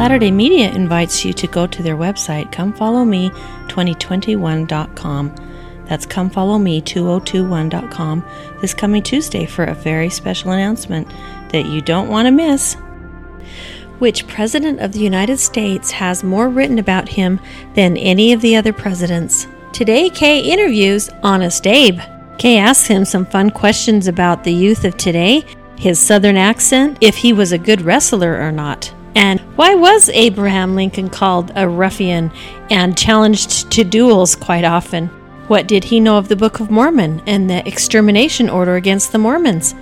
Latter day Media invites you to go to their website, comefollowme2021.com. That's comefollowme2021.com this coming Tuesday for a very special announcement that you don't want to miss. Which President of the United States has more written about him than any of the other presidents? Today, Kay interviews Honest Abe. Kay asks him some fun questions about the youth of today, his southern accent, if he was a good wrestler or not. And why was Abraham Lincoln called a ruffian and challenged to duels quite often? What did he know of the Book of Mormon and the extermination order against the Mormons?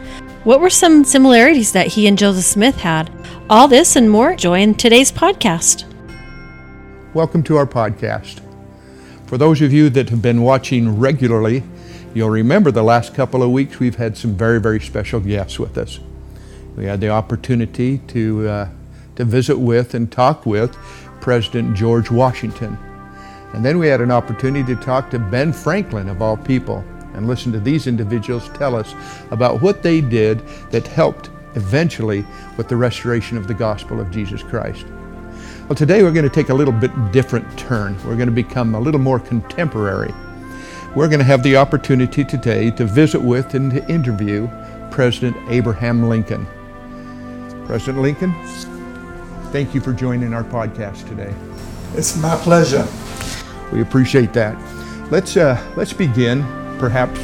What were some similarities that he and Joseph Smith had? All this and more, join today's podcast. Welcome to our podcast. For those of you that have been watching regularly, you'll remember the last couple of weeks we've had some very, very special guests with us. We had the opportunity to uh, to visit with and talk with President George Washington. And then we had an opportunity to talk to Ben Franklin, of all people, and listen to these individuals tell us about what they did that helped eventually with the restoration of the gospel of Jesus Christ. Well, today we're going to take a little bit different turn. We're going to become a little more contemporary. We're going to have the opportunity today to visit with and to interview President Abraham Lincoln. President Lincoln, Thank you for joining our podcast today. It's my pleasure. We appreciate that. Let's uh, let's begin, perhaps,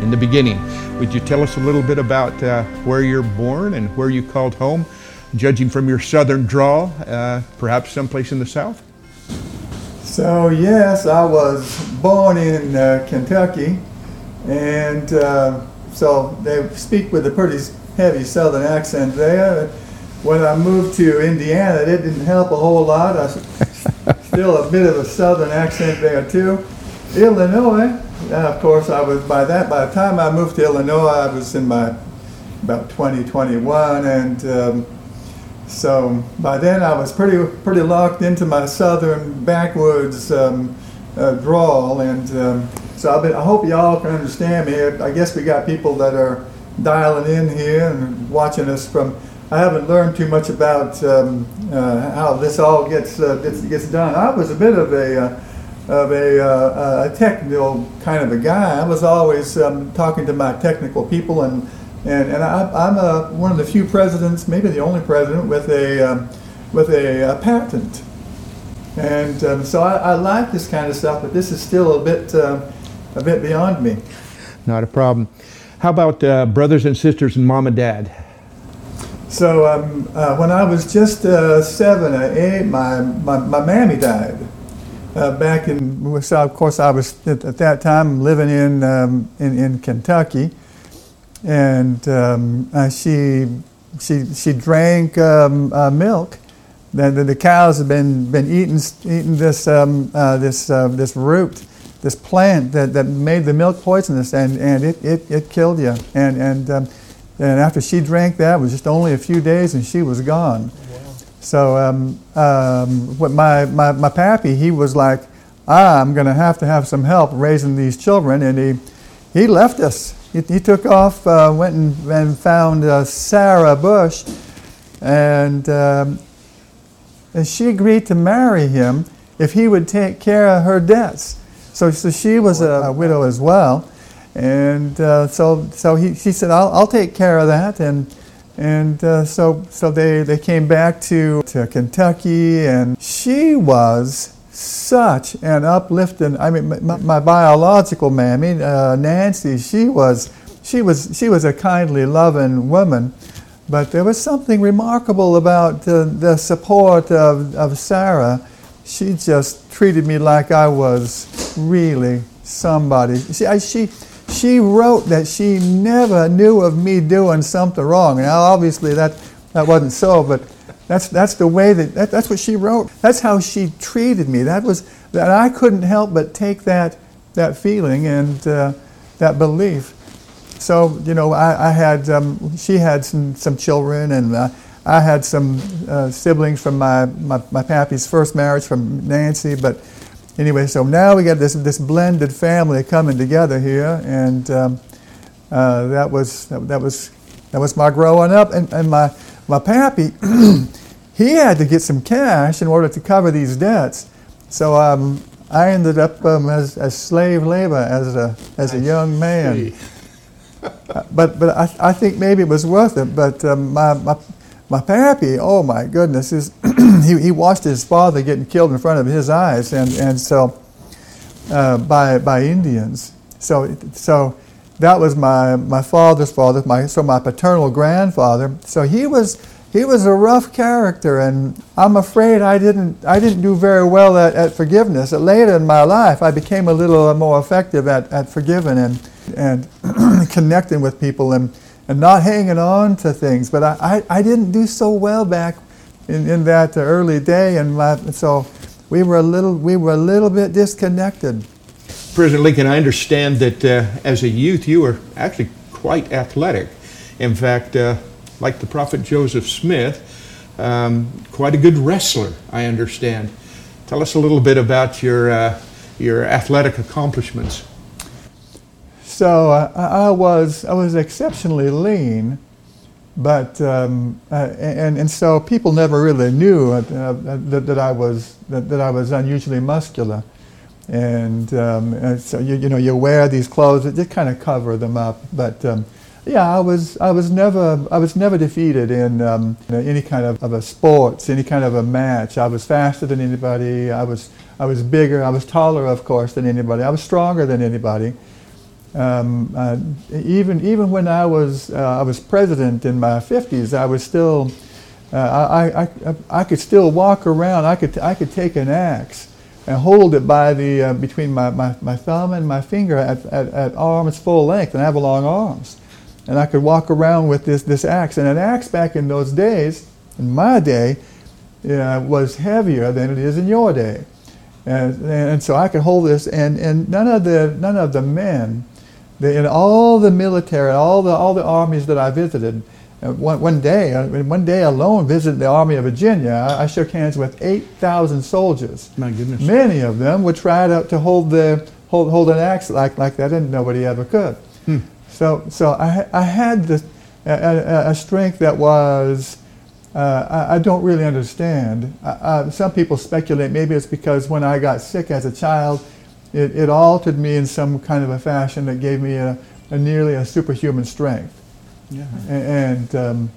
in the beginning. Would you tell us a little bit about uh, where you're born and where you called home, judging from your southern drawl, uh, perhaps someplace in the south? So yes, I was born in uh, Kentucky, and uh, so they speak with a pretty heavy southern accent there when I moved to Indiana, it didn't help a whole lot. I still a bit of a southern accent there too. Illinois, of course, I was by that. By the time I moved to Illinois, I was in my about 2021, and um, so by then I was pretty pretty locked into my southern backwoods um, uh, drawl, and um, so I, been, I hope y'all can understand me. I guess we got people that are dialing in here and watching us from I haven't learned too much about um, uh, how this all gets, uh, gets, gets done. I was a bit of a uh, of a, uh, a, technical kind of a guy. I was always um, talking to my technical people, and and, and I, am a, one of the few presidents, maybe the only president with a um, with a, a, patent. And um, so I, I, like this kind of stuff, but this is still a bit uh, a bit beyond me. Not a problem. How about uh, brothers and sisters and mom and dad? So um, uh, when I was just uh, seven or eight, my, my, my mammy died. Uh, back in, so of course, I was at, at that time living in, um, in, in, Kentucky, and um, uh, she, she, she drank um, uh, milk. The, the, the, cows had been, been eating, eating this, um, uh, this, this root, this plant that, that made the milk poisonous, and, and it, it, it killed you. And, and um, and after she drank that, it was just only a few days and she was gone. Wow. So um, um, what my, my, my pappy, he was like, ah, I'm going to have to have some help raising these children. And he, he left us. He, he took off, uh, went and, and found uh, Sarah Bush. And, um, and she agreed to marry him if he would take care of her debts. So, so she was a, a widow as well. And uh, so, so he, he said, I'll, I'll take care of that. And, and uh, so, so they, they came back to, to Kentucky, and she was such an uplifting. I mean, my, my biological mammy, uh, Nancy, she was, she, was, she was a kindly, loving woman. But there was something remarkable about the support of, of Sarah. She just treated me like I was really somebody. She, I, she, she wrote that she never knew of me doing something wrong. Now, obviously, that, that wasn't so, but that's, that's the way that, that, that's what she wrote. That's how she treated me. That was, that I couldn't help but take that, that feeling and uh, that belief. So, you know, I, I had, um, she had some, some children, and uh, I had some uh, siblings from my, my, my pappy's first marriage from Nancy, but anyway, so now we got this this blended family coming together here, and um, uh, that was that, that, was that was my growing up, and, and my my pappy. he had to get some cash in order to cover these debts. So um, I ended up um, as, as slave labor as a, as a young man. Uh, but but I, I think maybe it was worth it. But um, my, my, my pappy, oh my goodness, is he, he watched his father getting killed in front of his eyes, and, and so uh, by, by Indians. So, so that was my, my father's father, my, so my paternal grandfather. So he was, he was a rough character, and I'm afraid I didn't, I didn't do very well at, at forgiveness. Later in my life, I became a little more effective at, at forgiving and, and connecting with people and, and not hanging on to things. But I, I, I didn't do so well back in, in that early day, and my, so we were a little, we were a little bit disconnected. President Lincoln, I understand that uh, as a youth you were actually quite athletic. In fact, uh, like the prophet Joseph Smith, um, quite a good wrestler, I understand. Tell us a little bit about your, uh, your athletic accomplishments. So uh, I, was, I was exceptionally lean, but um, uh, and, and so people never really knew uh, that, that I was that, that I was unusually muscular and, um, and so you, you know you wear these clothes that just kind of cover them up. But um, yeah, I was I was never I was never defeated in um, any kind of, of a sports, any kind of a match. I was faster than anybody. I was I was bigger. I was taller, of course, than anybody. I was stronger than anybody. Um, uh, even even when I was uh, I was president in my 50s, I was still uh, I, I, I could still walk around. I could I could take an axe and hold it by the uh, between my, my, my thumb and my finger at, at, at arm's full length, and I have long arms. And I could walk around with this, this axe. And an axe back in those days, in my day, was heavier than it is in your day. And, and so I could hold this, and, and none of the none of the men, in all the military, all the all the armies that I visited, uh, one, one day, uh, one day alone, visited the Army of Virginia. I, I shook hands with 8,000 soldiers. My goodness. Many of them would try to, to hold, the, hold, hold an axe like, like that, and nobody ever could. Hmm. So, so I, I had this, a, a, strength that was, uh, I, I, don't really understand. some people speculate maybe it's because when I got sick as a child, it, it altered me in some kind of a fashion that gave me a, a nearly a superhuman strength. Yeah. And, um,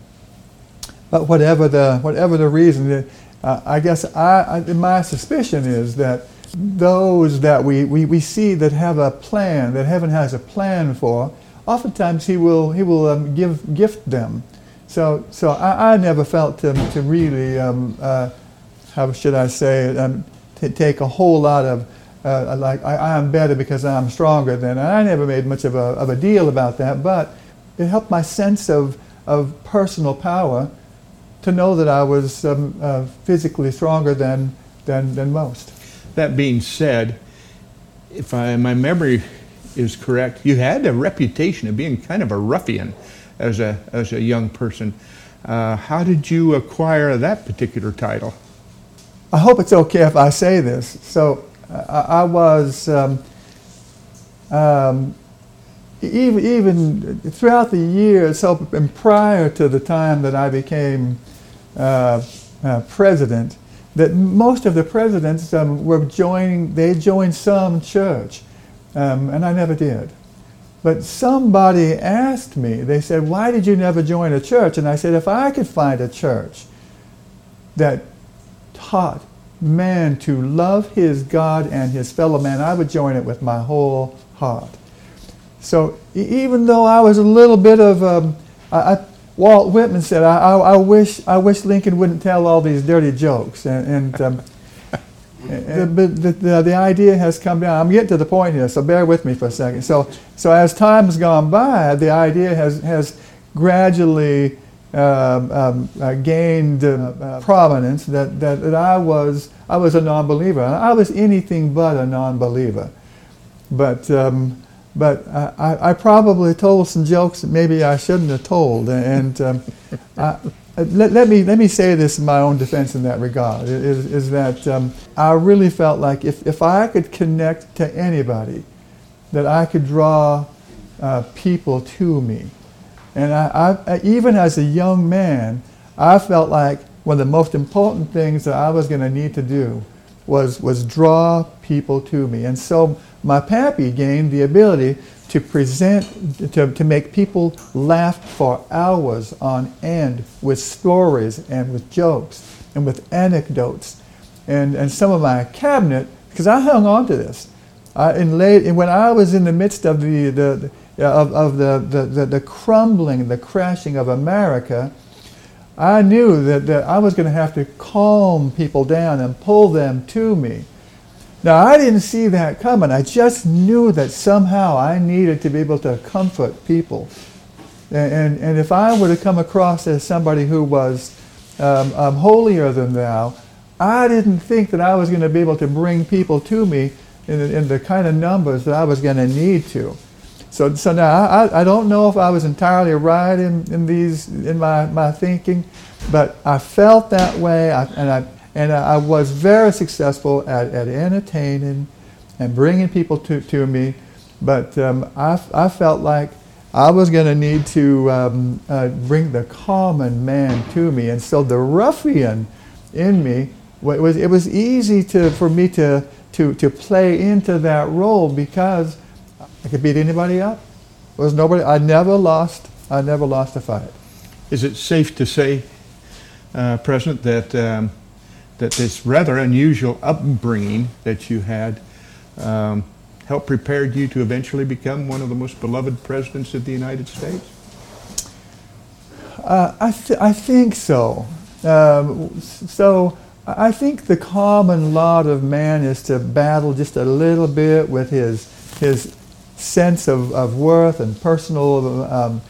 but whatever the whatever the reason, uh, I guess I, I, my suspicion is that those that we, we, we see that have a plan, that heaven has a plan for, oftentimes he will he will um, give gift them. So so I, I never felt to to really um, uh, how should I say um, to take a whole lot of uh, like I, am better because I'm stronger than. And I never made much of a of a deal about that, but it helped my sense of, of personal power to know that I was um, uh, physically stronger than, than, than most. That being said, if I, my memory is correct, you had a reputation of being kind of a ruffian as a, as a young person. Uh, how did you acquire that particular title? I hope it's okay if I say this. So I was um, um, even, even throughout the years, and prior to the time that I became uh, uh, president, that most of the presidents um, were joining, they joined some church, um, and I never did. But somebody asked me, they said, why did you never join a church? And I said, if I could find a church that taught man to love his God and his fellow man, I would join it with my whole heart. So even though I was a little bit of, um, I, I, Walt Whitman said, I, I, wish I wish Lincoln wouldn't tell all these dirty jokes. And, and um, the, the, the, the, idea has come down. I'm getting to the point here, so bear with me for a second. So, so as time has gone by, the idea has, has gradually um, um, uh, gained uh, uh, prominence that, that, that I, was, I was a non-believer. I was anything but a non-believer. But um, but I, I, probably told some jokes that maybe I shouldn't have told. And um, I, let, let, me, let me say this in my own defense in that regard, is, is that um, I really felt like if, if I could connect to anybody, that I could draw uh, people to me. And I, I, even as a young man, I felt like one of the most important things that I was going to need to do was, was draw people to me. And so my pappy gained the ability to present, to, to make people laugh for hours on end with stories and with jokes and with anecdotes. And, and some of my cabinet, because I hung on to this. I, in late, when I was in the midst of the, the, the of, of the, the, the, the crumbling, the crashing of America, I knew that, that I was going to have to calm people down and pull them to me. Now, I didn't see that coming. I just knew that somehow I needed to be able to comfort people. And, and, and if I were to come across as somebody who was um, um, holier than thou, I didn't think that I was going to be able to bring people to me in in the kind of numbers that I was going to need to. So, so now I, I don't know if I was entirely right in, in these in my, my thinking, but I felt that way, I, and I and I was very successful at, at entertaining and bringing people to, to me. But um, I, I felt like I was going to need to um, uh, bring the common man to me. And so the ruffian in me, it was, it was easy to, for me to, to, to play into that role because I could beat anybody up. There was nobody, I never lost, I never lost a fight. Is it safe to say, uh, President, that um, that this rather unusual upbringing that you had um, helped prepare you to eventually become one of the most beloved presidents of the United States? Uh, I, th- I think so. Um, so I think the common lot of man is to battle just a little bit with his, his sense of, of worth and personal um,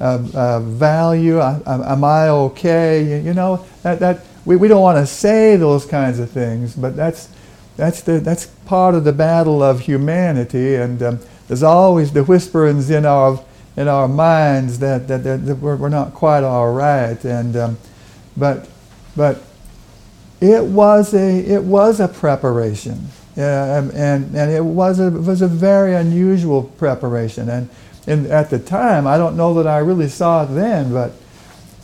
uh, uh, value. I, am I okay? You, you know, that, that we, we don't want to say those kinds of things, but that's, that's, the, that's part of the battle of humanity. And um, there's always the whisperings in our, in our minds that, that, that, that we're, we're, not quite all right. And, um, but, but it, was a, it was a preparation. And, and it, was a, it was a very unusual preparation. And, and at the time, I don't know that I really saw it then, but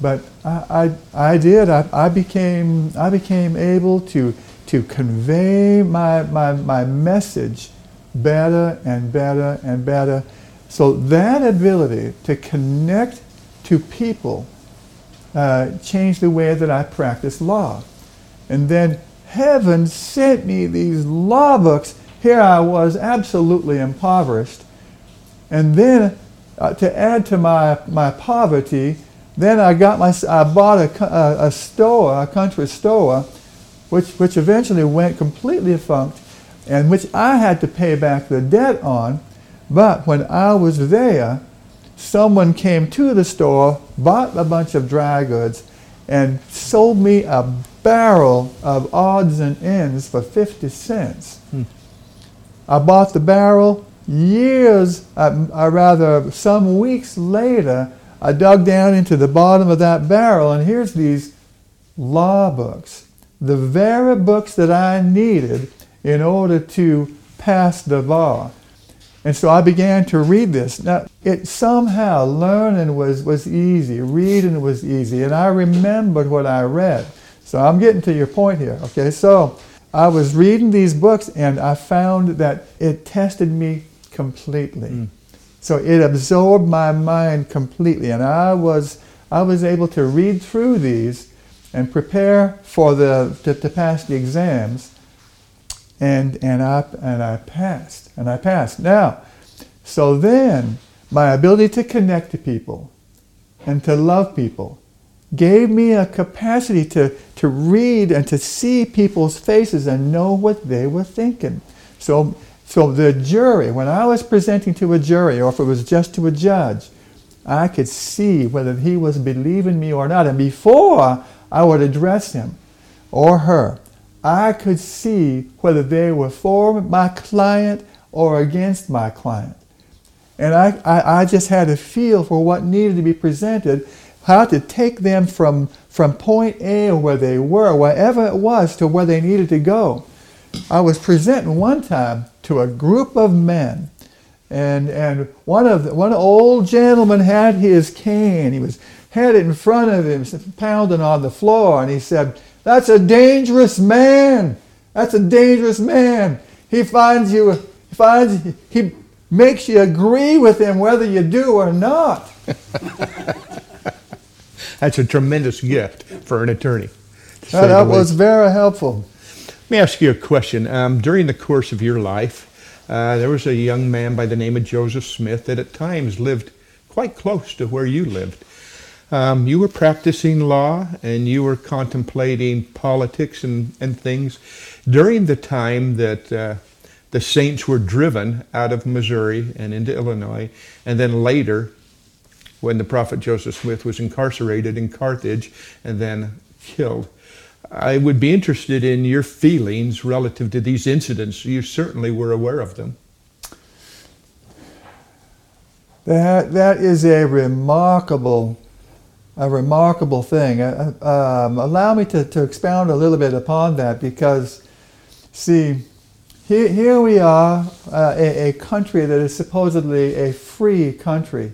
but I, I, I did. I, I, became, I became able to, to convey my, my, my message better and better and better. So that ability to connect to people uh, changed the way that I practiced law. And then heaven sent me these law books. Here I was absolutely impoverished. And then uh, to add to my, my poverty, then I got my, I bought a, a, a store, a country store, which, which eventually went completely defunct and which I had to pay back the debt on. But when I was there, someone came to the store, bought a bunch of dry goods, and sold me a barrel of odds and ends for 50 cents. Hmm. I bought the barrel years, uh, or rather some weeks later, I dug down into the bottom of that barrel, and here's these law books, the very books that I needed in order to pass the bar. And so I began to read this. Now, it somehow, learning was, was easy, reading was easy, and I remembered what I read. So I'm getting to your point here, okay? So I was reading these books, and I found that it tested me completely. Mm. So it absorbed my mind completely, and I was I was able to read through these and prepare for the to, to pass the exams, and and I and I passed and I passed. Now, so then my ability to connect to people and to love people gave me a capacity to, to read and to see people's faces and know what they were thinking. So so the jury, when I was presenting to a jury, or if it was just to a judge, I could see whether he was believing me or not. And before I would address him or her, I could see whether they were for my client or against my client. And I, I, I just had a feel for what needed to be presented, how to take them from, from point A, where they were, wherever it was, to where they needed to go. I was presenting one time to a group of men. And, and one of the, one old gentleman had his cane. He was had it in front of him, pounding on the floor, and he said, That's a dangerous man. That's a dangerous man. He finds you, finds, he makes you agree with him whether you do or not. That's a tremendous gift for an attorney. That was very helpful. Let me ask you a question. Um, during the course of your life, uh, there was a young man by the name of Joseph Smith that at times lived quite close to where you lived. Um, you were practicing law and you were contemplating politics and, and things during the time that uh, the saints were driven out of Missouri and into Illinois, and then later when the prophet Joseph Smith was incarcerated in Carthage and then killed. I would be interested in your feelings relative to these incidents. You certainly were aware of them. That, that is a remarkable a remarkable thing. Uh, um, allow me to, to expound a little bit upon that because, see, here, here we are, uh, a, a country that is supposedly a free country.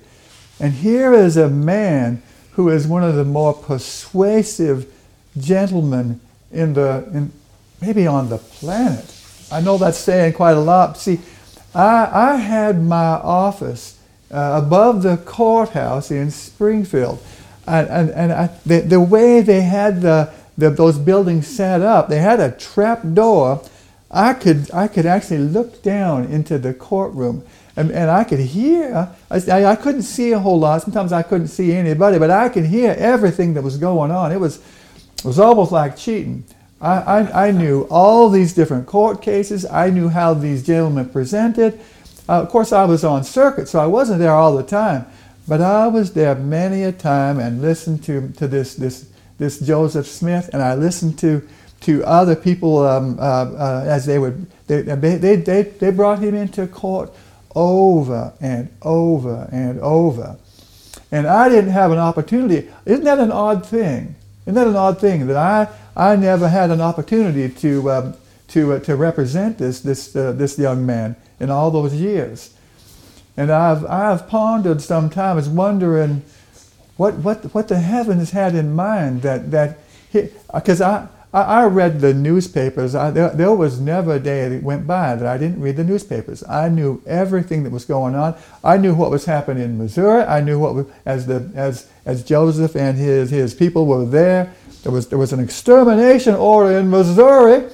And here is a man who is one of the more persuasive gentlemen in the, in, maybe on the planet. I know that's saying quite a lot. See, I, I had my office uh, above the courthouse in Springfield and, and, and I, the, the way they had the, the, those buildings set up, they had a trap door. I could, I could actually look down into the courtroom and, and I could hear. I, I couldn't see a whole lot. Sometimes I couldn't see anybody, but I could hear everything that was going on. It was, it was almost like cheating. I, I, I knew all these different court cases. I knew how these gentlemen presented. Uh, of course, I was on circuit, so I wasn't there all the time. But I was there many a time and listened to, to this, this, this Joseph Smith, and I listened to, to other people um, uh, uh, as they would, they, they, they, they brought him into court over and over and over. And I didn't have an opportunity. Isn't that an odd thing? Isn't that an odd thing that I, I never had an opportunity to, um, to, uh, to represent this, this, uh, this young man in all those years? And I've, I've pondered sometimes wondering what, what, what the heavens had in mind that, that because I, I, read the newspapers. I, there, there, was never a day that went by that I didn't read the newspapers. I knew everything that was going on. I knew what was happening in Missouri. I knew what was, as the as as Joseph and his his people were there. There was there was an extermination order in Missouri.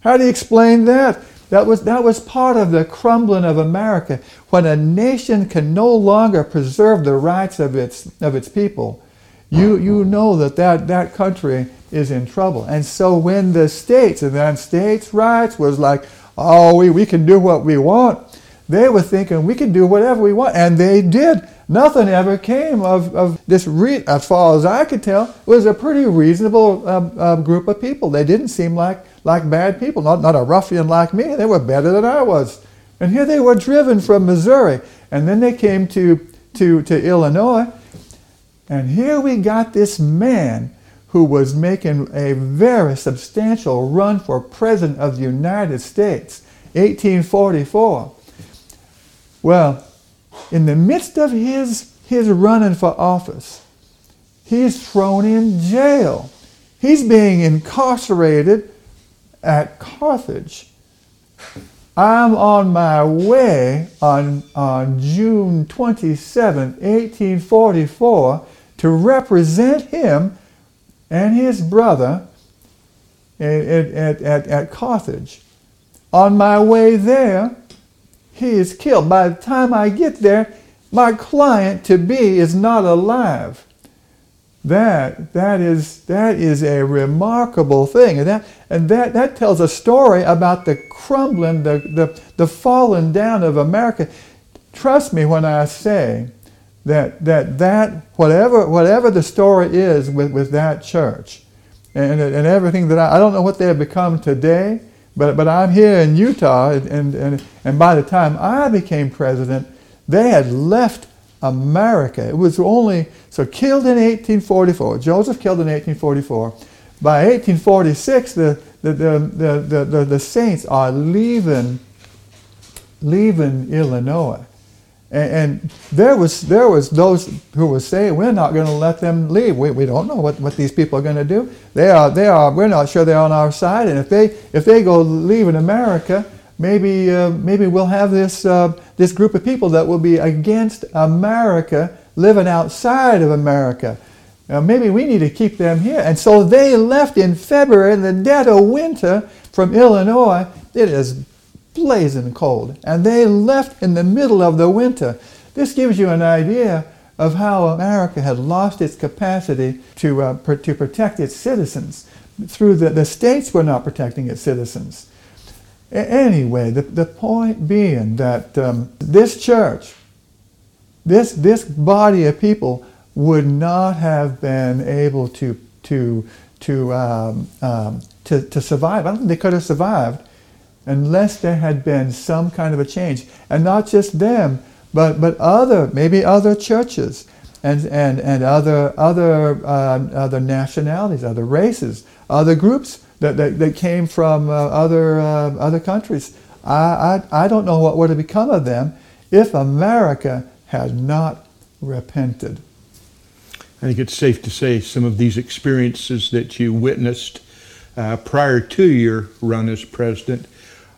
How do you explain that? That was, that was part of the crumbling of America. When a nation can no longer preserve the rights of its, of its people, you, you know that, that that country is in trouble. And so when the states, and then states' rights was like, oh, we, we can do what we want, they were thinking we can do whatever we want. And they did. Nothing ever came of, of this, re- as far as I could tell, was a pretty reasonable uh, uh, group of people. They didn't seem like like bad people, not, not a ruffian like me. They were better than I was. And here they were driven from Missouri. And then they came to, to, to Illinois. And here we got this man who was making a very substantial run for President of the United States, 1844. Well, in the midst of his, his running for office, he's thrown in jail. He's being incarcerated at Carthage. I'm on my way on, on June 27, 1844, to represent him and his brother at, at, at, at Carthage. On my way there, he is killed. By the time I get there, my client to be is not alive. That, that, is, that is a remarkable thing. And, that, and that, that tells a story about the crumbling, the, the, the falling down of America. Trust me when I say that, that, that whatever, whatever the story is with, with that church and, and everything that I, I don't know what they have become today, but, but I'm here in Utah, and, and, and by the time I became president, they had left America. It was only, so killed in 1844, Joseph killed in 1844. By 1846, the, the, the, the, the, the, saints are leaving, leaving Illinois. And, and there was there was those who were saying we're not going to let them leave. We, we don't know what, what these people are going to do. They are they are we're not sure they're on our side. And if they if they go leave in America, maybe uh, maybe we'll have this uh, this group of people that will be against America living outside of America. Uh, maybe we need to keep them here. And so they left in February in the dead of winter from Illinois. It is blazing cold. And they left in the middle of the winter. This gives you an idea of how America had lost its capacity to, uh, pr- to protect its citizens. Through the, the states were not protecting its citizens. A- anyway, the, the point being that um, this church, this, this body of people would not have been able to, to, to, um, um, to, to survive. I don't think they could have survived unless there had been some kind of a change. And not just them, but, but other, maybe other churches and, and, and other, other, uh, other nationalities, other races, other groups that, that, that came from uh, other, uh, other countries. I, I, I don't know what would have become of them if America had not repented. I think it's safe to say some of these experiences that you witnessed uh, prior to your run as president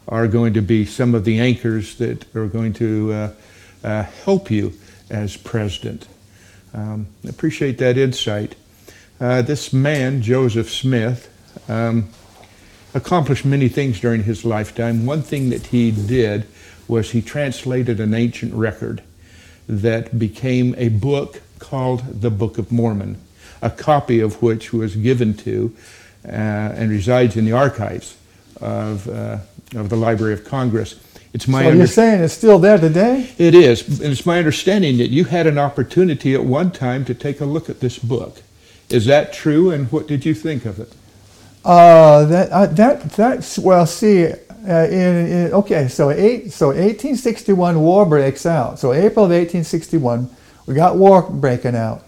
are going to be some of the anchors that are going to uh, uh, help you as president. Um, appreciate that insight. Uh, this man, Joseph Smith, um, accomplished many things during his lifetime. One thing that he did was he translated an ancient record that became a book called the Book of Mormon, a copy of which was given to uh, and resides in the archives of uh, of the Library of Congress. It's my so under- you're saying it's still there today? It is, and it's my understanding that you had an opportunity at one time to take a look at this book. Is that true, and what did you think of it? Uh, that uh, that that's well. See, uh, in, in, okay, so eight so 1861 war breaks out. So April of 1861, we got war breaking out,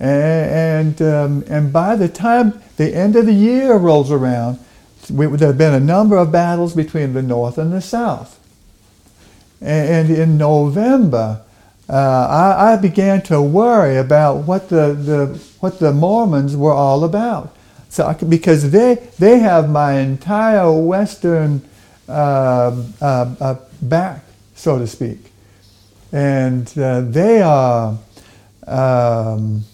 and and, um, and by the time the end of the year rolls around, we, there have been a number of battles between the North and the South. And, and in November, uh, I, I, began to worry about what the, the, what the Mormons were all about. So, because they, they have my entire Western uh, uh, uh back, so to speak. And uh, they are, um,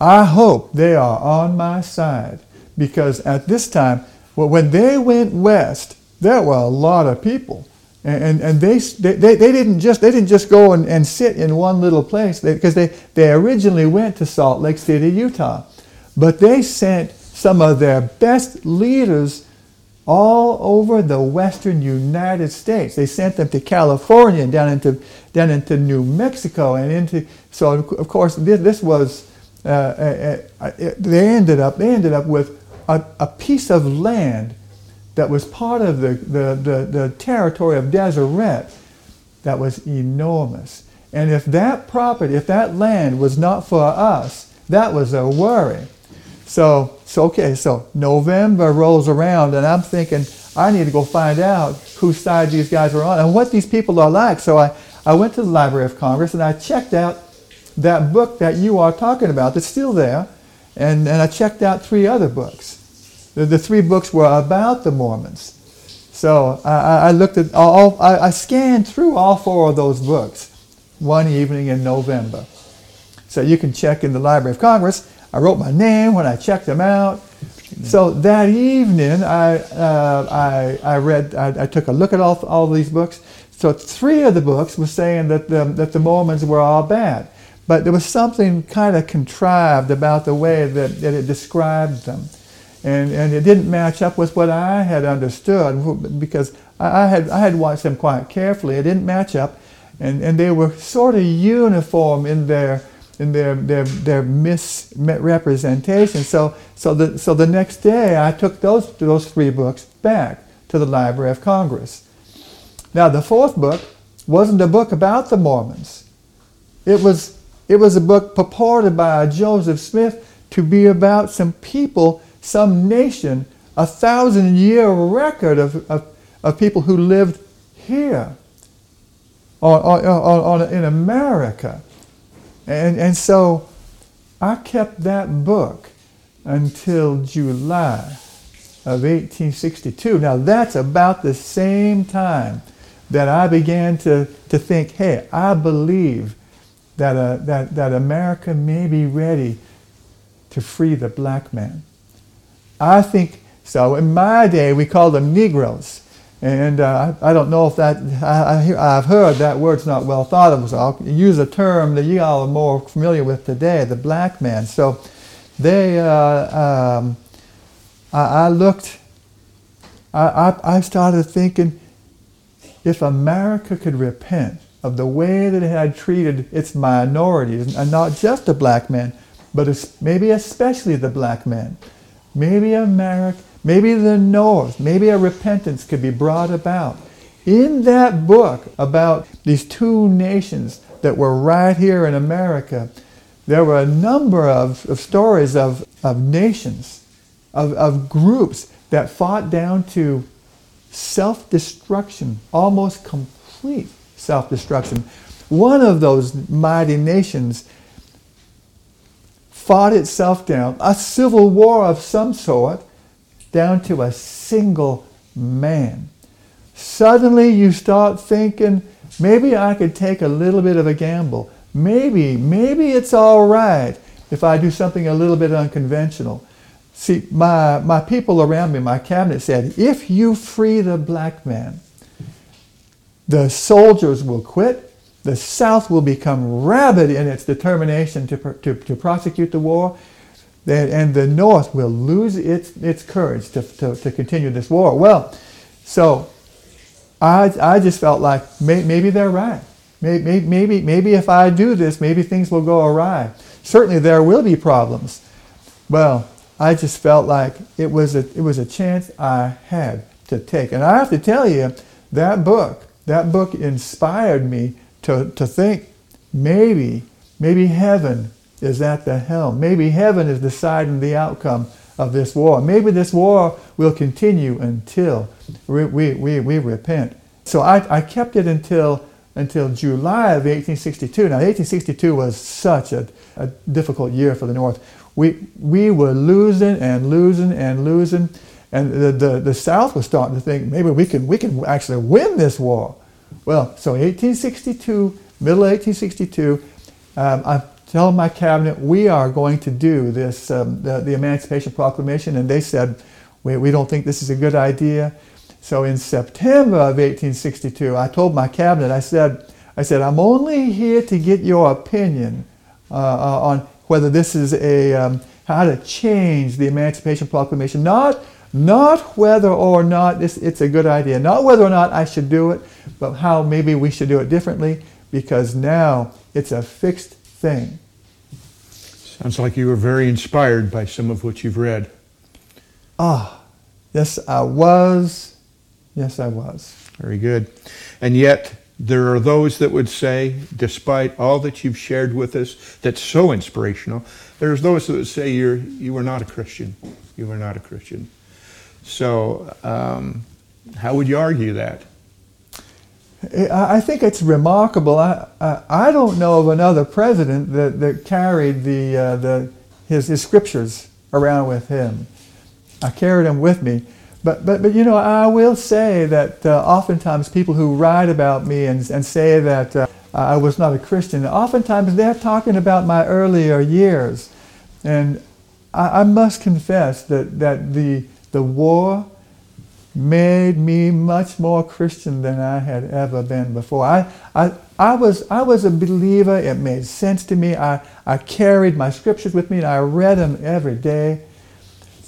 I hope they are on my side because at this time well, when they went west, there were a lot of people. And, and, and they, they, they, didn't just, they didn't just go and, and sit in one little place because they, they originally went to Salt Lake City, Utah. But they sent some of their best leaders all over the western United States. They sent them to California and down into, down into New Mexico and into, so of course this, this was, uh, uh, uh, they ended up, they ended up with a, a piece of land that was part of the, the, the, the territory of Deseret that was enormous. And if that property, if that land was not for us, that was a worry. So, so okay, so November rolls around and I'm thinking, I need to go find out whose side these guys are on and what these people are like. So I, I went to the Library of Congress and I checked out that book that you are talking about that's still there. And, and I checked out three other books. The, the three books were about the Mormons. So I, I looked at all, I, I scanned through all four of those books one evening in November. So you can check in the Library of Congress. I wrote my name when I checked them out. So that evening, I, uh, I, I read, I, I, took a look at all, all these books. So three of the books were saying that the, that the Mormons were all bad. But there was something kind of contrived about the way that, that it described them and, and it didn't match up with what I had understood because I, had, I had watched them quite carefully. It didn't match up, and, and they were sort of uniform in their in their their, their misrepresentation. So so the so the next day I took those those three books back to the Library of Congress. Now the fourth book wasn't a book about the Mormons. It was it was a book purported by Joseph Smith to be about some people some nation, a thousand year record of, of, of people who lived here. on, on, in America. And, and so I kept that book until July of 1862. Now that's about the same time that I began to, to think, hey, I believe that, uh, that, that America may be ready to free the black man. I think so. In my day, we called them Negroes. And uh, I, I, don't know if that, I, have heard that word's not well thought of, so I'll use a term that you all are more familiar with today, the black man. So they, uh, um, I, I, looked, I, I started thinking if America could repent of the way that it had treated its minorities, and not just the black man, but maybe especially the black man, maybe America Maybe the North, maybe a repentance could be brought about. In that book about these two nations that were right here in America, there were a number of, of stories of, of nations, of, of groups that fought down to self destruction, almost complete self destruction. One of those mighty nations fought itself down, a civil war of some sort, down to a single man. Suddenly you start thinking, maybe I could take a little bit of a gamble. Maybe, maybe it's all right if I do something a little bit unconventional. See, my, my people around me, my cabinet said, if you free the black man, the soldiers will quit, the South will become rabid in its determination to, to, to prosecute the war, and the North will lose its, its courage to, to, to continue this war. Well, so I, I just felt like may, maybe they're right. Maybe, maybe, maybe if I do this, maybe things will go awry. Certainly there will be problems. Well, I just felt like it was a, it was a chance I had to take. And I have to tell you, that book, that book inspired me to, to think maybe, maybe heaven is at the helm. Maybe heaven is deciding the outcome of this war. Maybe this war will continue until we, we, we, we repent. So I, I kept it until, until July of 1862. Now, 1862 was such a, a difficult year for the North. We, we were losing and losing and losing. And the, the, the South was starting to think maybe we can, we can actually win this war. Well, so 1862, middle of 1862, um, I tell my cabinet we are going to do this, um, the, the, Emancipation Proclamation, and they said, we, we don't think this is a good idea. So in September of 1862, I told my cabinet, I said, I said, I'm only here to get your opinion uh, uh, on whether this is a, um, how to change the Emancipation Proclamation, not, not whether or not this, it's a good idea, not whether or not I should do it, but how maybe we should do it differently, because now it's a fixed thing. Sounds like you were very inspired by some of what you've read. Ah, oh, yes, I was. Yes, I was. Very good. And yet, there are those that would say, despite all that you've shared with us, that's so inspirational, there's those that would say you're you were not a Christian. You were not a Christian. So, um, how would you argue that? I think it's remarkable. I, I, I, don't know of another president that, that carried the, uh, the, his, his scriptures around with him. I carried them with me. But, but, but you know, I will say that uh, oftentimes people who write about me and, and say that uh, I was not a Christian, oftentimes they're talking about my earlier years. And I, I must confess that, that the, the war made me much more Christian than I had ever been before. I, I, I, was, I was a believer. It made sense to me. I, I carried my scriptures with me and I read them every day.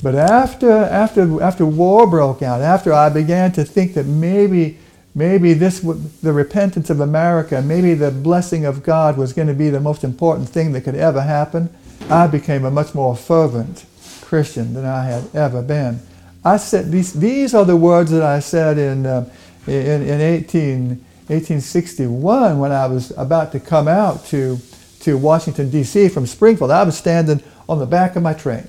But after, after, after war broke out, after I began to think that maybe, maybe this, the repentance of America, maybe the blessing of God was going to be the most important thing that could ever happen, I became a much more fervent Christian than I had ever been. I said these, these are the words that I said in, uh, in, in 18, 1861 when I was about to come out to, to Washington, D.C. from Springfield. I was standing on the back of my train,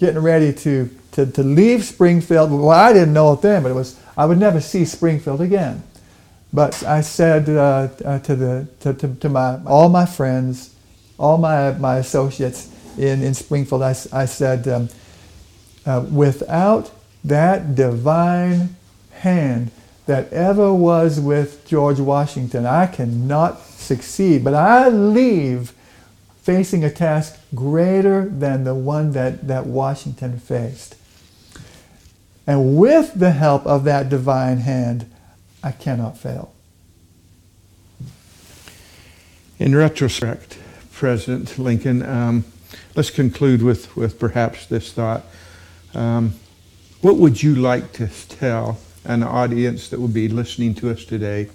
getting ready to, to, to leave Springfield. Well, I didn't know it then, but it was, I would never see Springfield again. But I said uh, uh, to, the, to, to, to, my, all my friends, all my, my associates in, in Springfield, I, I said, um, uh, without that divine hand that ever was with George Washington, I cannot succeed. But I leave facing a task greater than the one that, that Washington faced. And with the help of that divine hand, I cannot fail. In retrospect, President Lincoln, um, let's conclude with, with perhaps this thought. Um, what would you like to tell an audience that will be listening to us today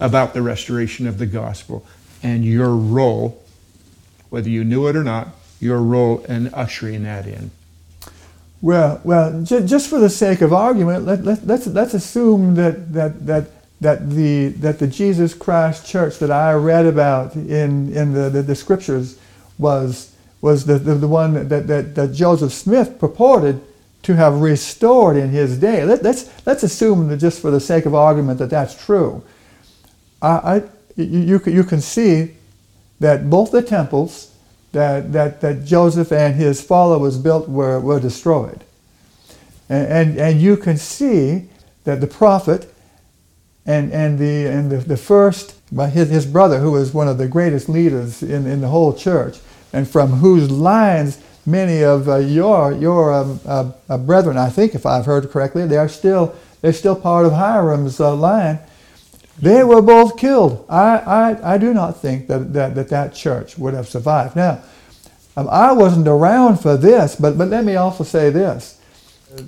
about the restoration of the gospel and your role, whether you knew it or not, your role in ushering that in? Well, well, j- just for the sake of argument, let, let, let's, let's assume that, that, that, that, the, that the Jesus Christ church that I read about in, in the, the, the scriptures was, was the, the, the one that, that, that Joseph Smith purported to have restored in his day. Let, us let's, let's assume that just for the sake of argument that that's true. I, I, you, you can see that both the temples that, that, that Joseph and his followers built were, were destroyed. And, and, and you can see that the prophet and, and, the, and the, the first, his, his brother, who was one of the greatest leaders in, in the whole church, and from whose lines many of uh, your, your um, uh, uh, brethren, I think if I've heard correctly, they are still, they're still part of Hyrum's uh, line. They were both killed. I, I, I do not think that, that, that that church would have survived. Now, um, I wasn't around for this, but, but let me also say this.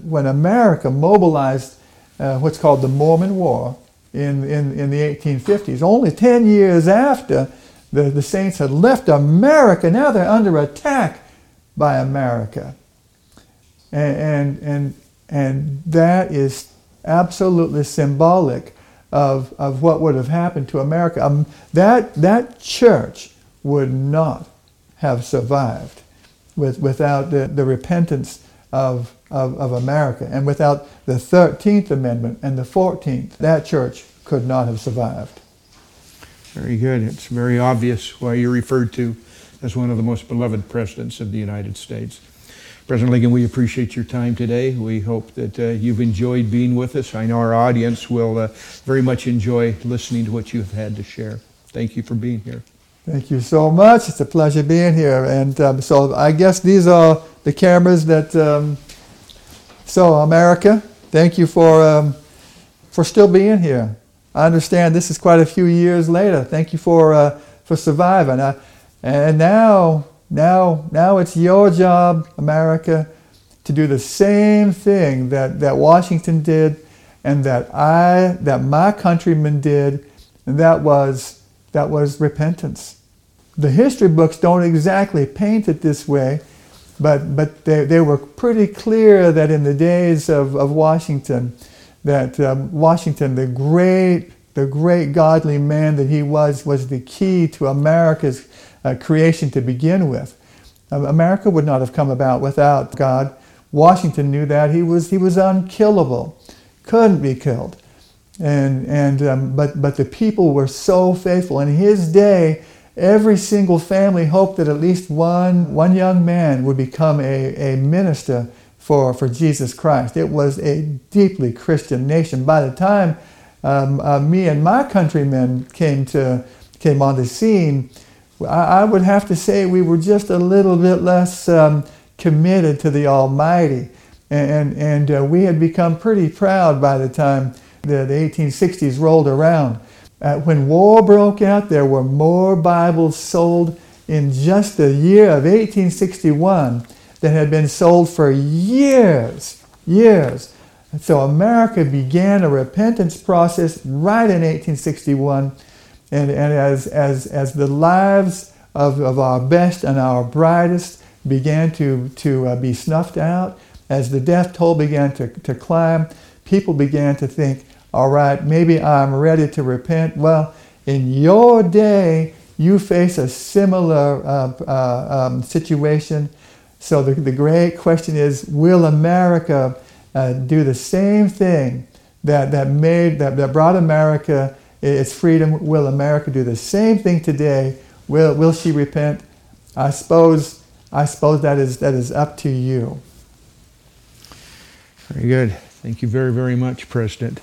When America mobilized uh, what's called the Mormon War in, in, in the 1850s, only 10 years after the, the saints had left America, now they're under attack by America. And, and, and, and that is absolutely symbolic of, of what would have happened to America. Um, that, that church would not have survived with, without the, the repentance of, of, of America and without the 13th Amendment and the 14th. That church could not have survived. Very good. It's very obvious why you're referred to as one of the most beloved presidents of the United States. President Lincoln, we appreciate your time today. We hope that uh, you've enjoyed being with us. I know our audience will uh, very much enjoy listening to what you've had to share. Thank you for being here. Thank you so much. It's a pleasure being here. And um, so I guess these are the cameras that. Um, so America, thank you for um, for still being here. I understand this is quite a few years later. Thank you for uh, for surviving. I, and now now, now it's your job, America, to do the same thing that, that Washington did and that I, that my countrymen did, and that was, that was repentance. The history books don't exactly paint it this way, but, but they, they were pretty clear that in the days of, of Washington, that um, Washington, the great, the great godly man that he was, was the key to America's uh, creation to begin with. Um, America would not have come about without God. Washington knew that he was he was unkillable, couldn't be killed, and and um, but but the people were so faithful. In his day, every single family hoped that at least one one young man would become a, a minister for for Jesus Christ. It was a deeply Christian nation. By the time um, uh, me and my countrymen came to came on the scene, I would have to say we were just a little bit less um, committed to the Almighty. And, and uh, we had become pretty proud by the time the, the 1860s rolled around. Uh, when war broke out, there were more Bibles sold in just the year of 1861 than had been sold for years, years. so America began a repentance process right in 1861 and, and as, as, as the lives of, of our best and our brightest began to, to uh, be snuffed out, as the death toll began to, to climb, people began to think, all right, maybe I'm ready to repent. Well, in your day, you face a similar uh, uh, um, situation. So the, the great question is, will America uh, do the same thing that, that made that, that brought America it's freedom. Will America do the same thing today? Will, will she repent? I suppose, I suppose that is, that is up to you. Very good. Thank you very, very much, President.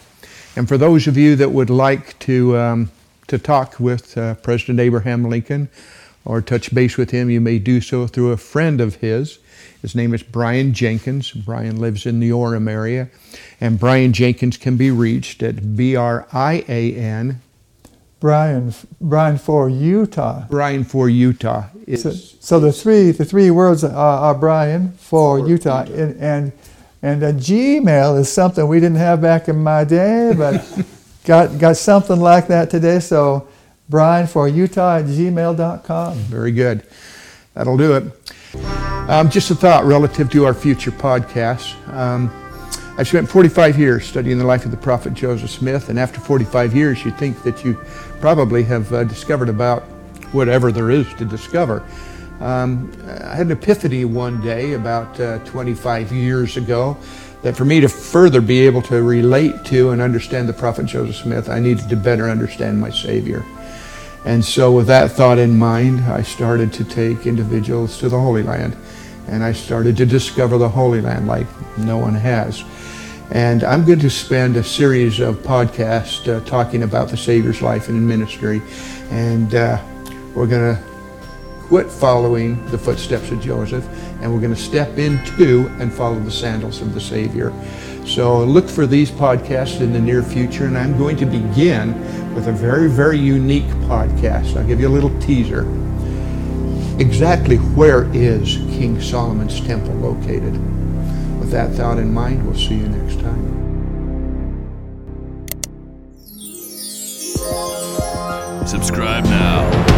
And for those of you that would like to, um, to talk with uh, President Abraham Lincoln or touch base with him, you may do so through a friend of his. His name is Brian Jenkins. Brian lives in the Orem area. And Brian Jenkins can be reached at B R I A N. Brian, Brian for Utah. Brian for Utah. So, so, the three the three words are, are Brian for, for Utah. Utah. And, and and a Gmail is something we didn't have back in my day, but got got something like that today. So Brian for Utah at gmail.com. Very good. That'll do it. Um, just a thought relative to our future podcasts. Um, I've spent 45 years studying the life of the prophet Joseph Smith, and after 45 years, you'd think that you probably have uh, discovered about whatever there is to discover. Um, I had an epiphany one day about uh, 25 years ago that for me to further be able to relate to and understand the prophet Joseph Smith, I needed to better understand my Savior. And so, with that thought in mind, I started to take individuals to the Holy Land. And I started to discover the Holy Land like no one has. And I'm going to spend a series of podcasts uh, talking about the Savior's life and ministry. And uh, we're going to quit following the footsteps of Joseph and we're going to step into and follow the sandals of the Savior. So look for these podcasts in the near future, and I'm going to begin with a very, very unique podcast. I'll give you a little teaser. Exactly where is King Solomon's temple located? With that thought in mind, we'll see you next time. Subscribe now